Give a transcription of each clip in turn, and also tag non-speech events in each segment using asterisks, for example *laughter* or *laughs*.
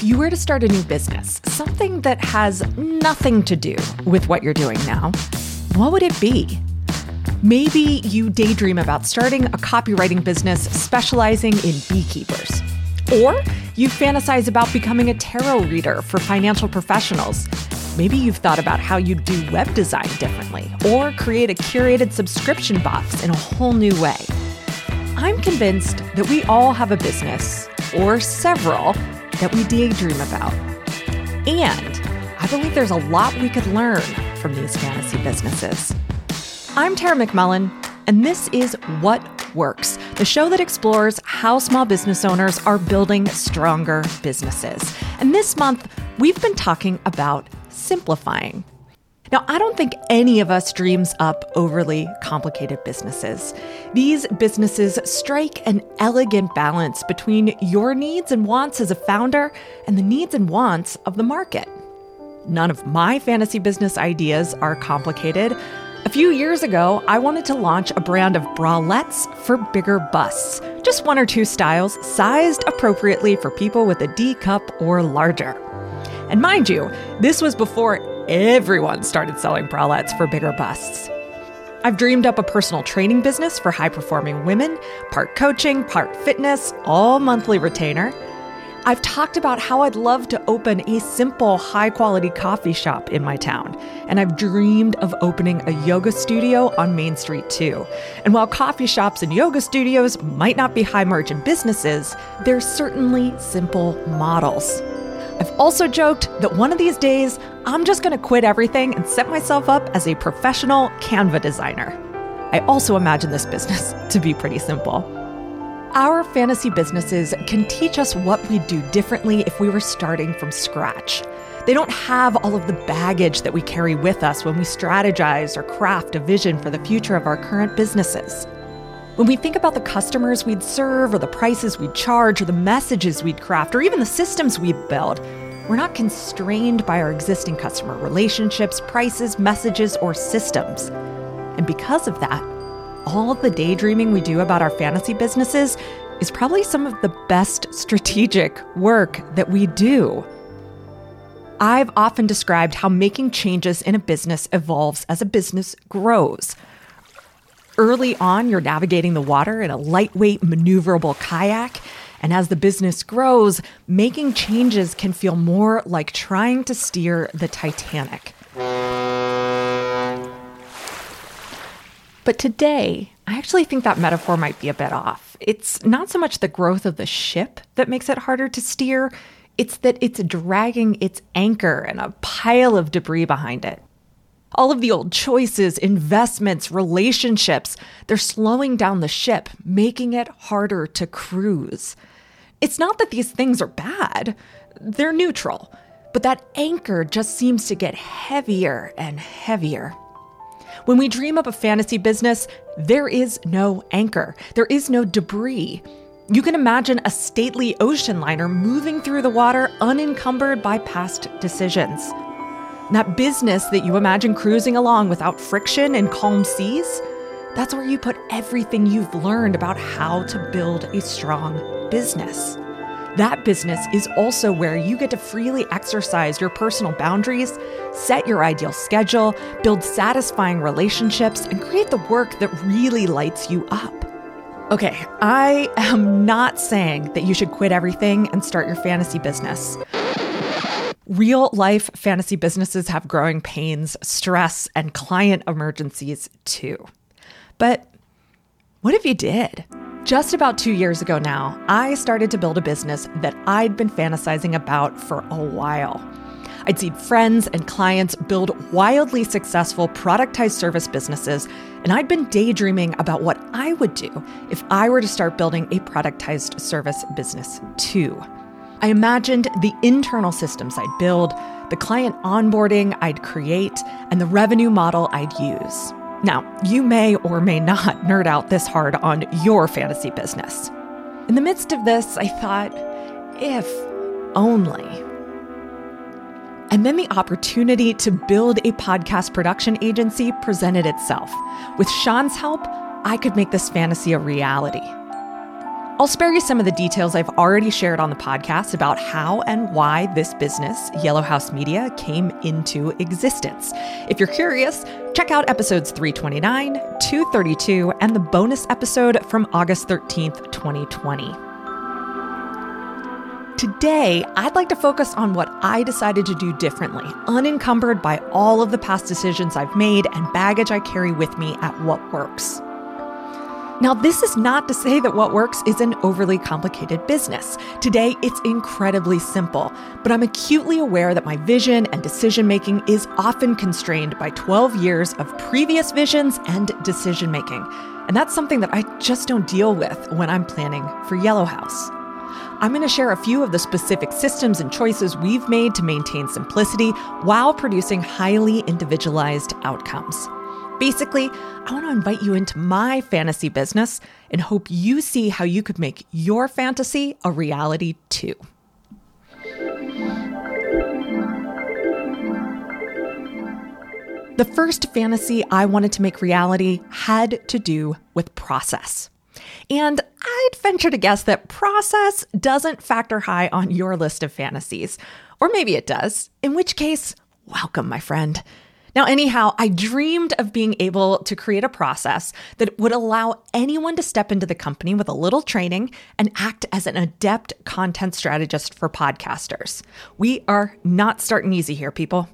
If you were to start a new business, something that has nothing to do with what you're doing now, what would it be? Maybe you daydream about starting a copywriting business specializing in beekeepers. Or you fantasize about becoming a tarot reader for financial professionals. Maybe you've thought about how you'd do web design differently or create a curated subscription box in a whole new way. I'm convinced that we all have a business, or several, that we daydream about. And I believe there's a lot we could learn from these fantasy businesses. I'm Tara McMullin, and this is What Works, the show that explores how small business owners are building stronger businesses. And this month, we've been talking about simplifying. Now, I don't think any of us dreams up overly complicated businesses. These businesses strike an elegant balance between your needs and wants as a founder and the needs and wants of the market. None of my fantasy business ideas are complicated. A few years ago, I wanted to launch a brand of bralettes for bigger busts, just one or two styles sized appropriately for people with a D cup or larger. And mind you, this was before everyone started selling bralettes for bigger busts. I've dreamed up a personal training business for high performing women, part coaching, part fitness, all monthly retainer. I've talked about how I'd love to open a simple, high quality coffee shop in my town. And I've dreamed of opening a yoga studio on Main Street too. And while coffee shops and yoga studios might not be high margin businesses, they're certainly simple models. I've also joked that one of these days, I'm just going to quit everything and set myself up as a professional Canva designer. I also imagine this business *laughs* to be pretty simple. Our fantasy businesses can teach us what we'd do differently if we were starting from scratch. They don't have all of the baggage that we carry with us when we strategize or craft a vision for the future of our current businesses. When we think about the customers we'd serve, or the prices we'd charge, or the messages we'd craft, or even the systems we'd build, we're not constrained by our existing customer relationships, prices, messages, or systems. And because of that, all the daydreaming we do about our fantasy businesses is probably some of the best *laughs* strategic work that we do. I've often described how making changes in a business evolves as a business grows. Early on, you're navigating the water in a lightweight, maneuverable kayak. And as the business grows, making changes can feel more like trying to steer the Titanic. But today, I actually think that metaphor might be a bit off. It's not so much the growth of the ship that makes it harder to steer, it's that it's dragging its anchor and a pile of debris behind it. All of the old choices, investments, relationships, they're slowing down the ship, making it harder to cruise. It's not that these things are bad, they're neutral, but that anchor just seems to get heavier and heavier. When we dream up a fantasy business, there is no anchor, there is no debris. You can imagine a stately ocean liner moving through the water unencumbered by past decisions. That business that you imagine cruising along without friction and calm seas, that's where you put everything you've learned about how to build a strong business. That business is also where you get to freely exercise your personal boundaries, set your ideal schedule, build satisfying relationships, and create the work that really lights you up. Okay, I am not saying that you should quit everything and start your fantasy business. Real life fantasy businesses have growing pains, stress, and client emergencies too. But what if you did? Just about two years ago now, I started to build a business that I'd been fantasizing about for a while. I'd seen friends and clients build wildly successful productized service businesses, and I'd been daydreaming about what I would do if I were to start building a productized service business too. I imagined the internal systems I'd build, the client onboarding I'd create, and the revenue model I'd use. Now, you may or may not nerd out this hard on your fantasy business. In the midst of this, I thought, if only. And then the opportunity to build a podcast production agency presented itself. With Sean's help, I could make this fantasy a reality. I'll spare you some of the details I've already shared on the podcast about how and why this business, Yellow House Media, came into existence. If you're curious, check out episodes 329, 232, and the bonus episode from August 13th, 2020. Today, I'd like to focus on what I decided to do differently, unencumbered by all of the past decisions I've made and baggage I carry with me at What Works. Now, this is not to say that What Works is an overly complicated business. Today, it's incredibly simple, but I'm acutely aware that my vision and decision making is often constrained by 12 years of previous visions and decision making. And that's something that I just don't deal with when I'm planning for Yellow House. I'm going to share a few of the specific systems and choices we've made to maintain simplicity while producing highly individualized outcomes. Basically, I want to invite you into my fantasy business and hope you see how you could make your fantasy a reality too. The first fantasy I wanted to make reality had to do with process. And I'd venture to guess that process doesn't factor high on your list of fantasies. Or maybe it does, in which case, welcome, my friend. Now, anyhow, I dreamed of being able to create a process that would allow anyone to step into the company with a little training and act as an adept content strategist for podcasters. We are not starting easy here, people.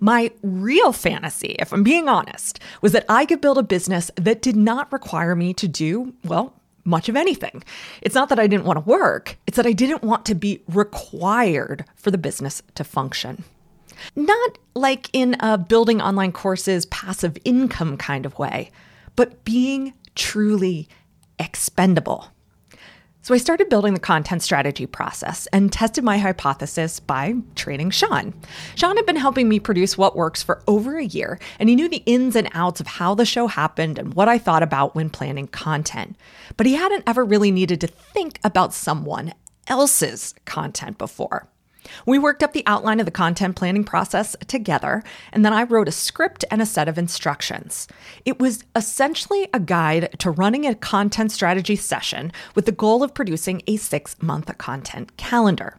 My real fantasy, if I'm being honest, was that I could build a business that did not require me to do, well, much of anything. It's not that I didn't want to work, it's that I didn't want to be required for the business to function. Not like in a building online courses, passive income kind of way, but being truly expendable. So I started building the content strategy process and tested my hypothesis by training Sean. Sean had been helping me produce What Works for over a year, and he knew the ins and outs of how the show happened and what I thought about when planning content. But he hadn't ever really needed to think about someone else's content before. We worked up the outline of the content planning process together, and then I wrote a script and a set of instructions. It was essentially a guide to running a content strategy session with the goal of producing a six month content calendar.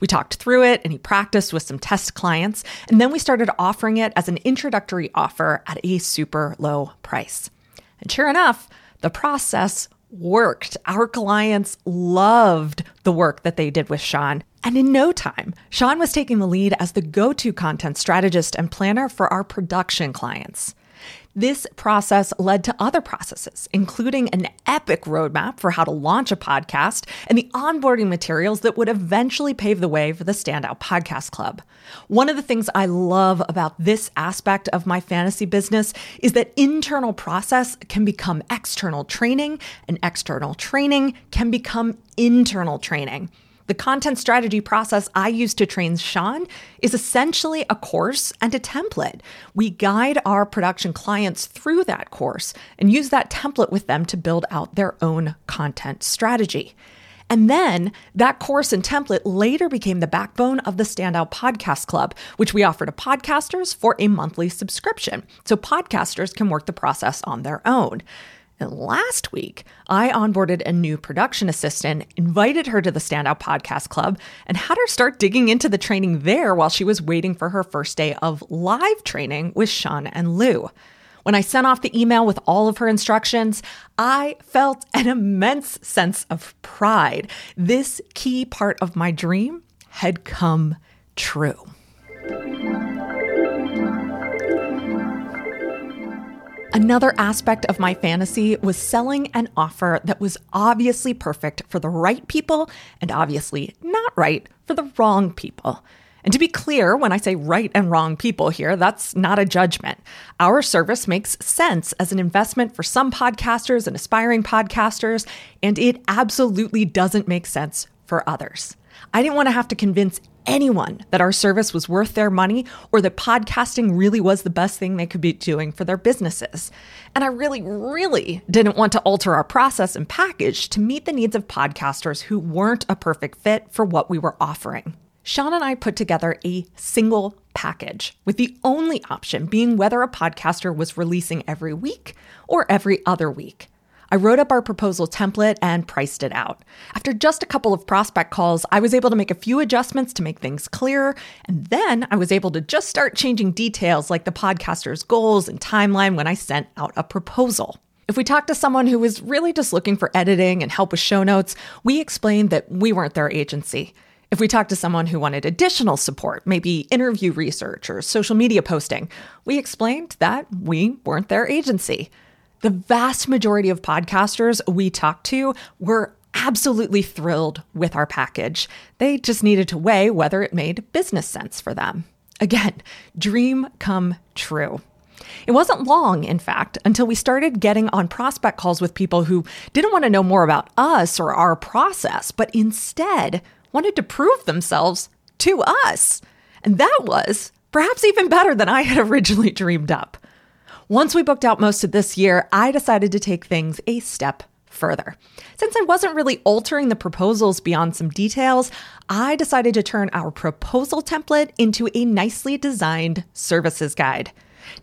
We talked through it and he practiced with some test clients, and then we started offering it as an introductory offer at a super low price. And sure enough, the process worked. Our clients loved the work that they did with Sean. And in no time, Sean was taking the lead as the go to content strategist and planner for our production clients. This process led to other processes, including an epic roadmap for how to launch a podcast and the onboarding materials that would eventually pave the way for the Standout Podcast Club. One of the things I love about this aspect of my fantasy business is that internal process can become external training, and external training can become internal training. The content strategy process I use to train Sean is essentially a course and a template. We guide our production clients through that course and use that template with them to build out their own content strategy. And then that course and template later became the backbone of the Standout Podcast Club, which we offer to podcasters for a monthly subscription. So podcasters can work the process on their own. And last week, I onboarded a new production assistant, invited her to the Standout Podcast Club, and had her start digging into the training there while she was waiting for her first day of live training with Sean and Lou. When I sent off the email with all of her instructions, I felt an immense sense of pride. This key part of my dream had come true. Another aspect of my fantasy was selling an offer that was obviously perfect for the right people and obviously not right for the wrong people. And to be clear, when I say right and wrong people here, that's not a judgment. Our service makes sense as an investment for some podcasters and aspiring podcasters, and it absolutely doesn't make sense for others. I didn't want to have to convince anyone that our service was worth their money or that podcasting really was the best thing they could be doing for their businesses. And I really, really didn't want to alter our process and package to meet the needs of podcasters who weren't a perfect fit for what we were offering. Sean and I put together a single package, with the only option being whether a podcaster was releasing every week or every other week. I wrote up our proposal template and priced it out. After just a couple of prospect calls, I was able to make a few adjustments to make things clearer, and then I was able to just start changing details like the podcaster's goals and timeline when I sent out a proposal. If we talked to someone who was really just looking for editing and help with show notes, we explained that we weren't their agency. If we talked to someone who wanted additional support, maybe interview research or social media posting, we explained that we weren't their agency. The vast majority of podcasters we talked to were absolutely thrilled with our package. They just needed to weigh whether it made business sense for them. Again, dream come true. It wasn't long, in fact, until we started getting on prospect calls with people who didn't want to know more about us or our process, but instead wanted to prove themselves to us. And that was perhaps even better than I had *laughs* originally dreamed up. Once we booked out most of this year, I decided to take things a step further. Since I wasn't really altering the proposals beyond some details, I decided to turn our proposal template into a nicely designed services guide.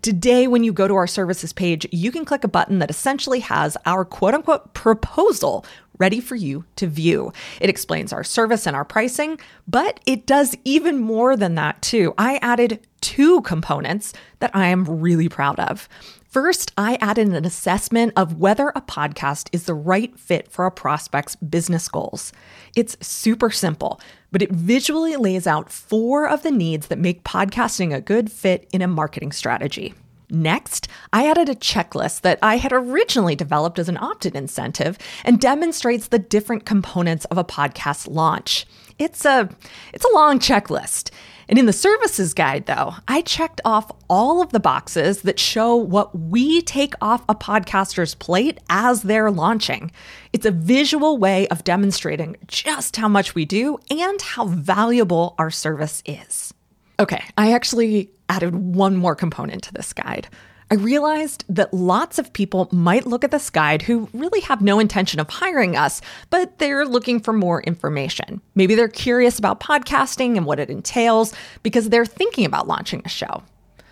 Today, when you go to our services page, you can click a button that essentially has our quote unquote proposal ready for you to view. It explains our service and our pricing, but it does even more than that, too. I added two components that I am really proud of. First, I added an assessment of whether a podcast is the right fit for a prospect's business goals. It's super simple, but it visually lays out four of the needs that make podcasting a good fit in a marketing strategy. Next, I added a checklist that I had originally developed as an opt in incentive and demonstrates the different components of a podcast launch. It's a, it's a long checklist. And in the services guide, though, I checked off all of the boxes that show what we take off a podcaster's plate as they're launching. It's a visual way of demonstrating just how much we do and how valuable our service is. Okay, I actually added one more component to this guide. I realized that lots of people might look at this guide who really have no intention of hiring us, but they're looking for more information. Maybe they're curious about podcasting and what it entails because they're thinking about launching a show.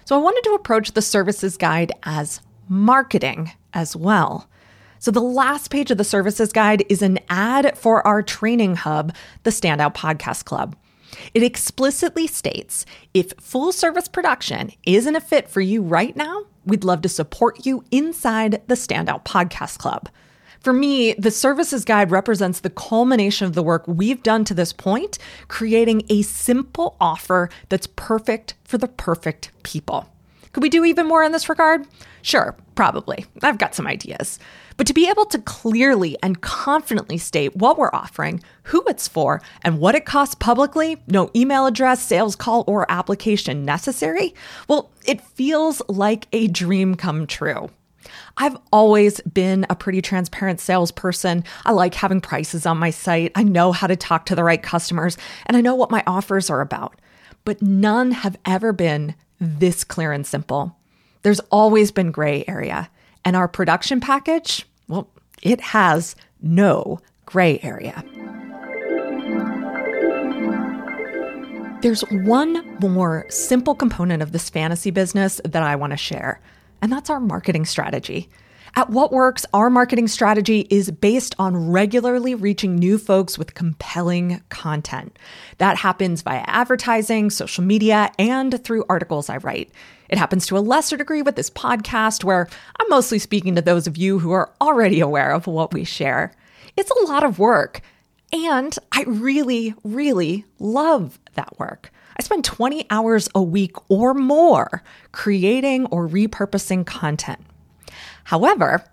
So I wanted to approach the services guide as marketing as well. So, the last page of the services guide is an ad for our training hub, the Standout Podcast Club. It explicitly states if full service production isn't a fit for you right now, we'd love to support you inside the Standout Podcast Club. For me, the services guide represents the culmination of the work we've done to this point, creating a simple offer that's perfect for the perfect people. Could we do even more in this regard? Sure, probably. I've got some ideas. But to be able to clearly and confidently state what we're offering, who it's for, and what it costs publicly, no email address, sales call, or application necessary, well, it feels like a dream come true. I've always been a pretty transparent salesperson. I like having prices on my site. I know how to talk to the right customers, and I know what my offers are about. But none have ever been this clear and simple. There's always been gray area. And our production package, well, it has no gray area. There's one more simple component of this fantasy business that I want to share, and that's our marketing strategy. At What Works, our marketing strategy is based on regularly reaching new folks with compelling content. That happens via advertising, social media, and through articles I write. It happens to a lesser degree with this podcast, where I'm mostly speaking to those of you who are already aware of what we share. It's a lot of work, and I really, really love that work. I spend 20 hours a week or more creating or repurposing content. However,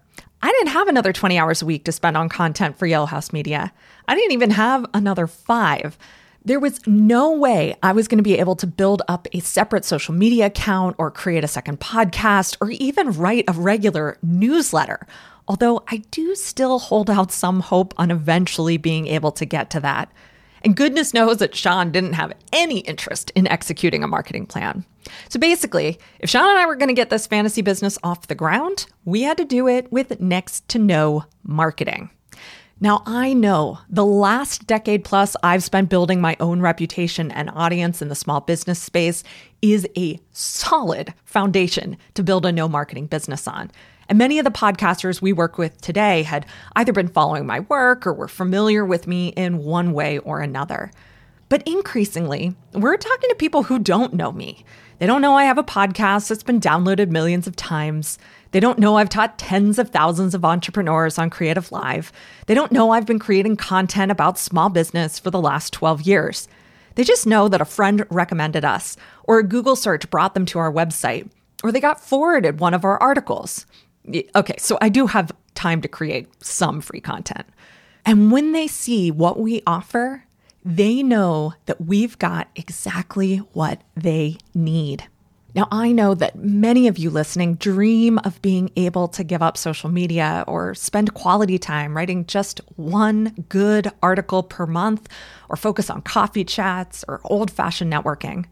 I didn't have another 20 hours a week to spend on content for Yellow House Media. I didn't even have another five. There was no way I was going to be able to build up a separate social media account or create a second podcast or even write a regular newsletter. Although I do still hold out some hope on eventually being able to get to that. And goodness knows that Sean didn't have any interest in executing a marketing plan. So basically, if Sean and I were going to get this fantasy business off the ground, we had to do it with next to no marketing. Now, I know the last decade plus I've spent building my own reputation and audience in the small business space is a solid foundation to build a no marketing business on. And many of the podcasters we work with today had either been following my work or were familiar with me in one way or another. But increasingly, we're talking to people who don't know me. They don't know I have a podcast that's been downloaded millions of times. They don't know I've taught tens of thousands of entrepreneurs on Creative Live. They don't know I've been creating content about small business for the last 12 years. They just know that a friend recommended us, or a Google search brought them to our website, or they got forwarded one of our articles. Okay, so I do have time to create some free content. And when they see what we offer, they know that we've got exactly what they need. Now, I know that many of you listening dream of being able to give up social media or spend quality time writing just one good article per month or focus on coffee chats or old fashioned networking.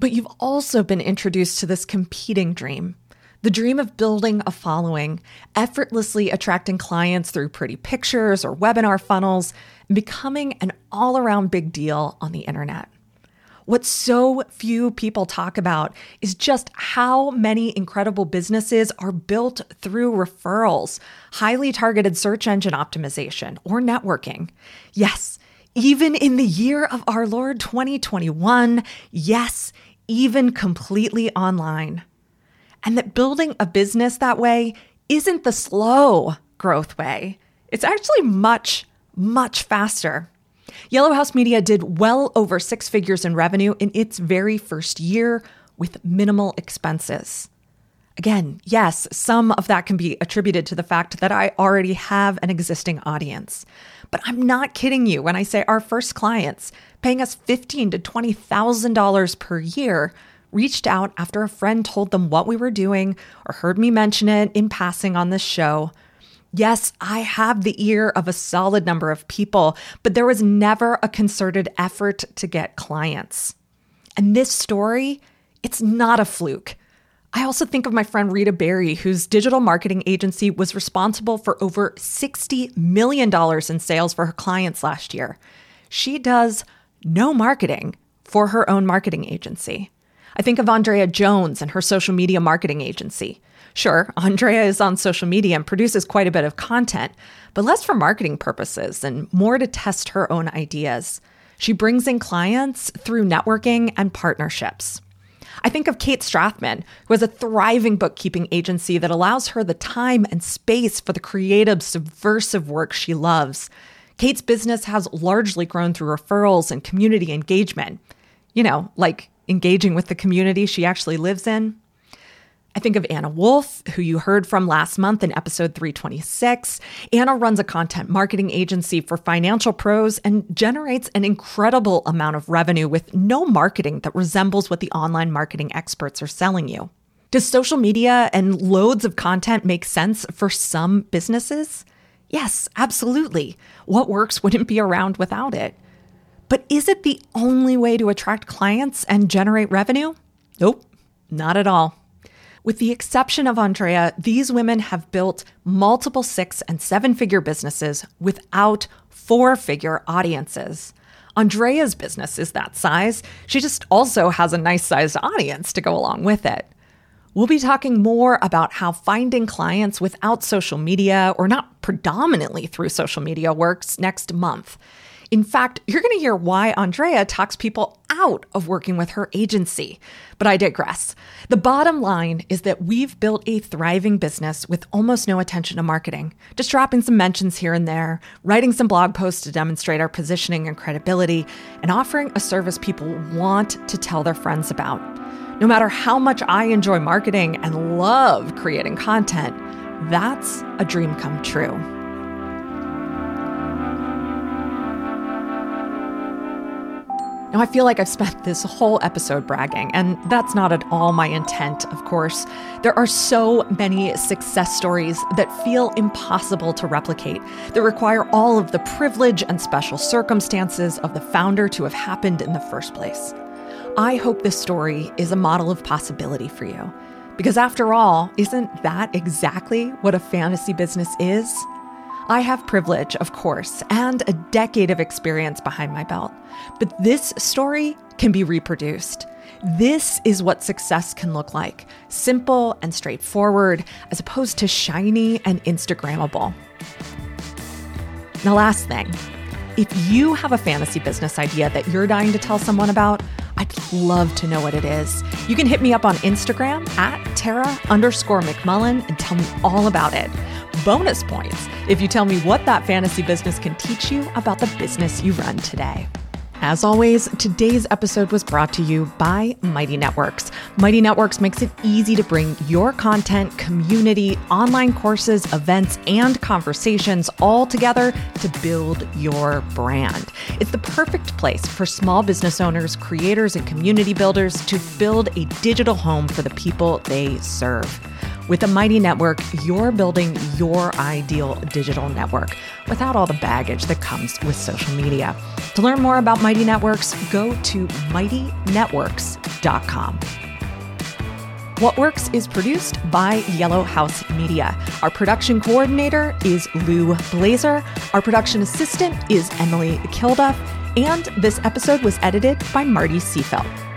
But you've also been introduced to this competing dream the dream of building a following, effortlessly attracting clients through pretty pictures or webinar funnels, and becoming an all around big deal on the internet. What so few people talk about is just how many incredible businesses are built through referrals, highly targeted search engine optimization, or networking. Yes, even in the year of our Lord 2021, yes, even completely online and that building a business that way isn't the slow growth way. It's actually much, much faster. Yellow House Media did well over six figures in revenue in its very first year with minimal expenses. Again, yes, some of that can be attributed to the fact that I already have an existing audience. But I'm not kidding you when I say our first clients paying us $15 to $20,000 per year reached out after a friend told them what we were doing or heard me mention it in passing on this show. Yes, I have the ear of a solid number of people, but there was never a concerted effort to get clients. And this story, it's not a fluke. I also think of my friend Rita Berry, whose digital marketing agency was responsible for over $60 million in sales for her clients last year. She does no marketing for her own marketing agency. I think of Andrea Jones and her social media marketing agency. Sure, *laughs* Andrea is on social media and produces quite a bit of content, but less for marketing purposes and more to test her own ideas. She brings in clients through networking and partnerships. I think of Kate Strathmann, who has a thriving bookkeeping agency that allows her the time and space for the creative, subversive work she loves. Kate's business has largely grown through referrals and community engagement. You know, like engaging with the community she actually lives in. I think of Anna Wolf, who you heard from last month in episode 326. Anna runs a content marketing agency for financial pros and generates an incredible amount of revenue with no marketing that resembles what the online marketing experts are selling you. Does social media and loads of content make sense for some businesses? Yes, absolutely. What works wouldn't be around without it. But is it the only way to attract clients and generate revenue? Nope, not at all. With the exception of Andrea, these women have built multiple six and seven figure businesses without four figure audiences. Andrea's business is that size. She just also has a nice sized audience to go along with it. We'll be talking more about how finding clients without social media or not predominantly through social media works next month. In fact, you're going to hear why Andrea talks people out of working with her agency. But I digress. The bottom line is that we've built a thriving business with almost no attention to marketing, just dropping some mentions here and there, writing some blog posts to demonstrate our positioning and credibility, and offering a service people want to tell their friends about. No matter how much I enjoy marketing and love creating content, that's a dream come true. Now, I feel like I've spent this whole episode bragging, and that's not at all my intent, of course. There are so many success stories that feel impossible to replicate, that require all of the privilege and special circumstances of the founder to have happened in the first place. I hope this story is a model of possibility for you. Because after all, isn't that exactly what a fantasy business is? I have privilege, of course, and a decade of experience behind my belt. But this story can be reproduced. This is what success can look like simple and straightforward, as opposed to shiny and Instagrammable. The last thing if you have a fantasy business idea that you're dying to tell someone about, I'd love to know what it is. You can hit me up on Instagram at Tara underscore McMullin and tell me all about it. Bonus points if you tell me what that fantasy business can teach you about the business you run today. As always, today's episode was brought to you by Mighty Networks. Mighty Networks makes it easy to bring your content, community, online courses, events, and conversations all together to build your brand. It's the perfect place for small business owners, creators, and community builders to build a digital home for the people they serve. With a mighty network, you're building your ideal digital network without all the baggage that comes with social media. To learn more about Mighty Networks, go to mightynetworks.com. What Works is produced by Yellow House Media. Our production coordinator is Lou Blazer. Our production assistant is Emily Kilduff. And this episode was edited by Marty Seafelt.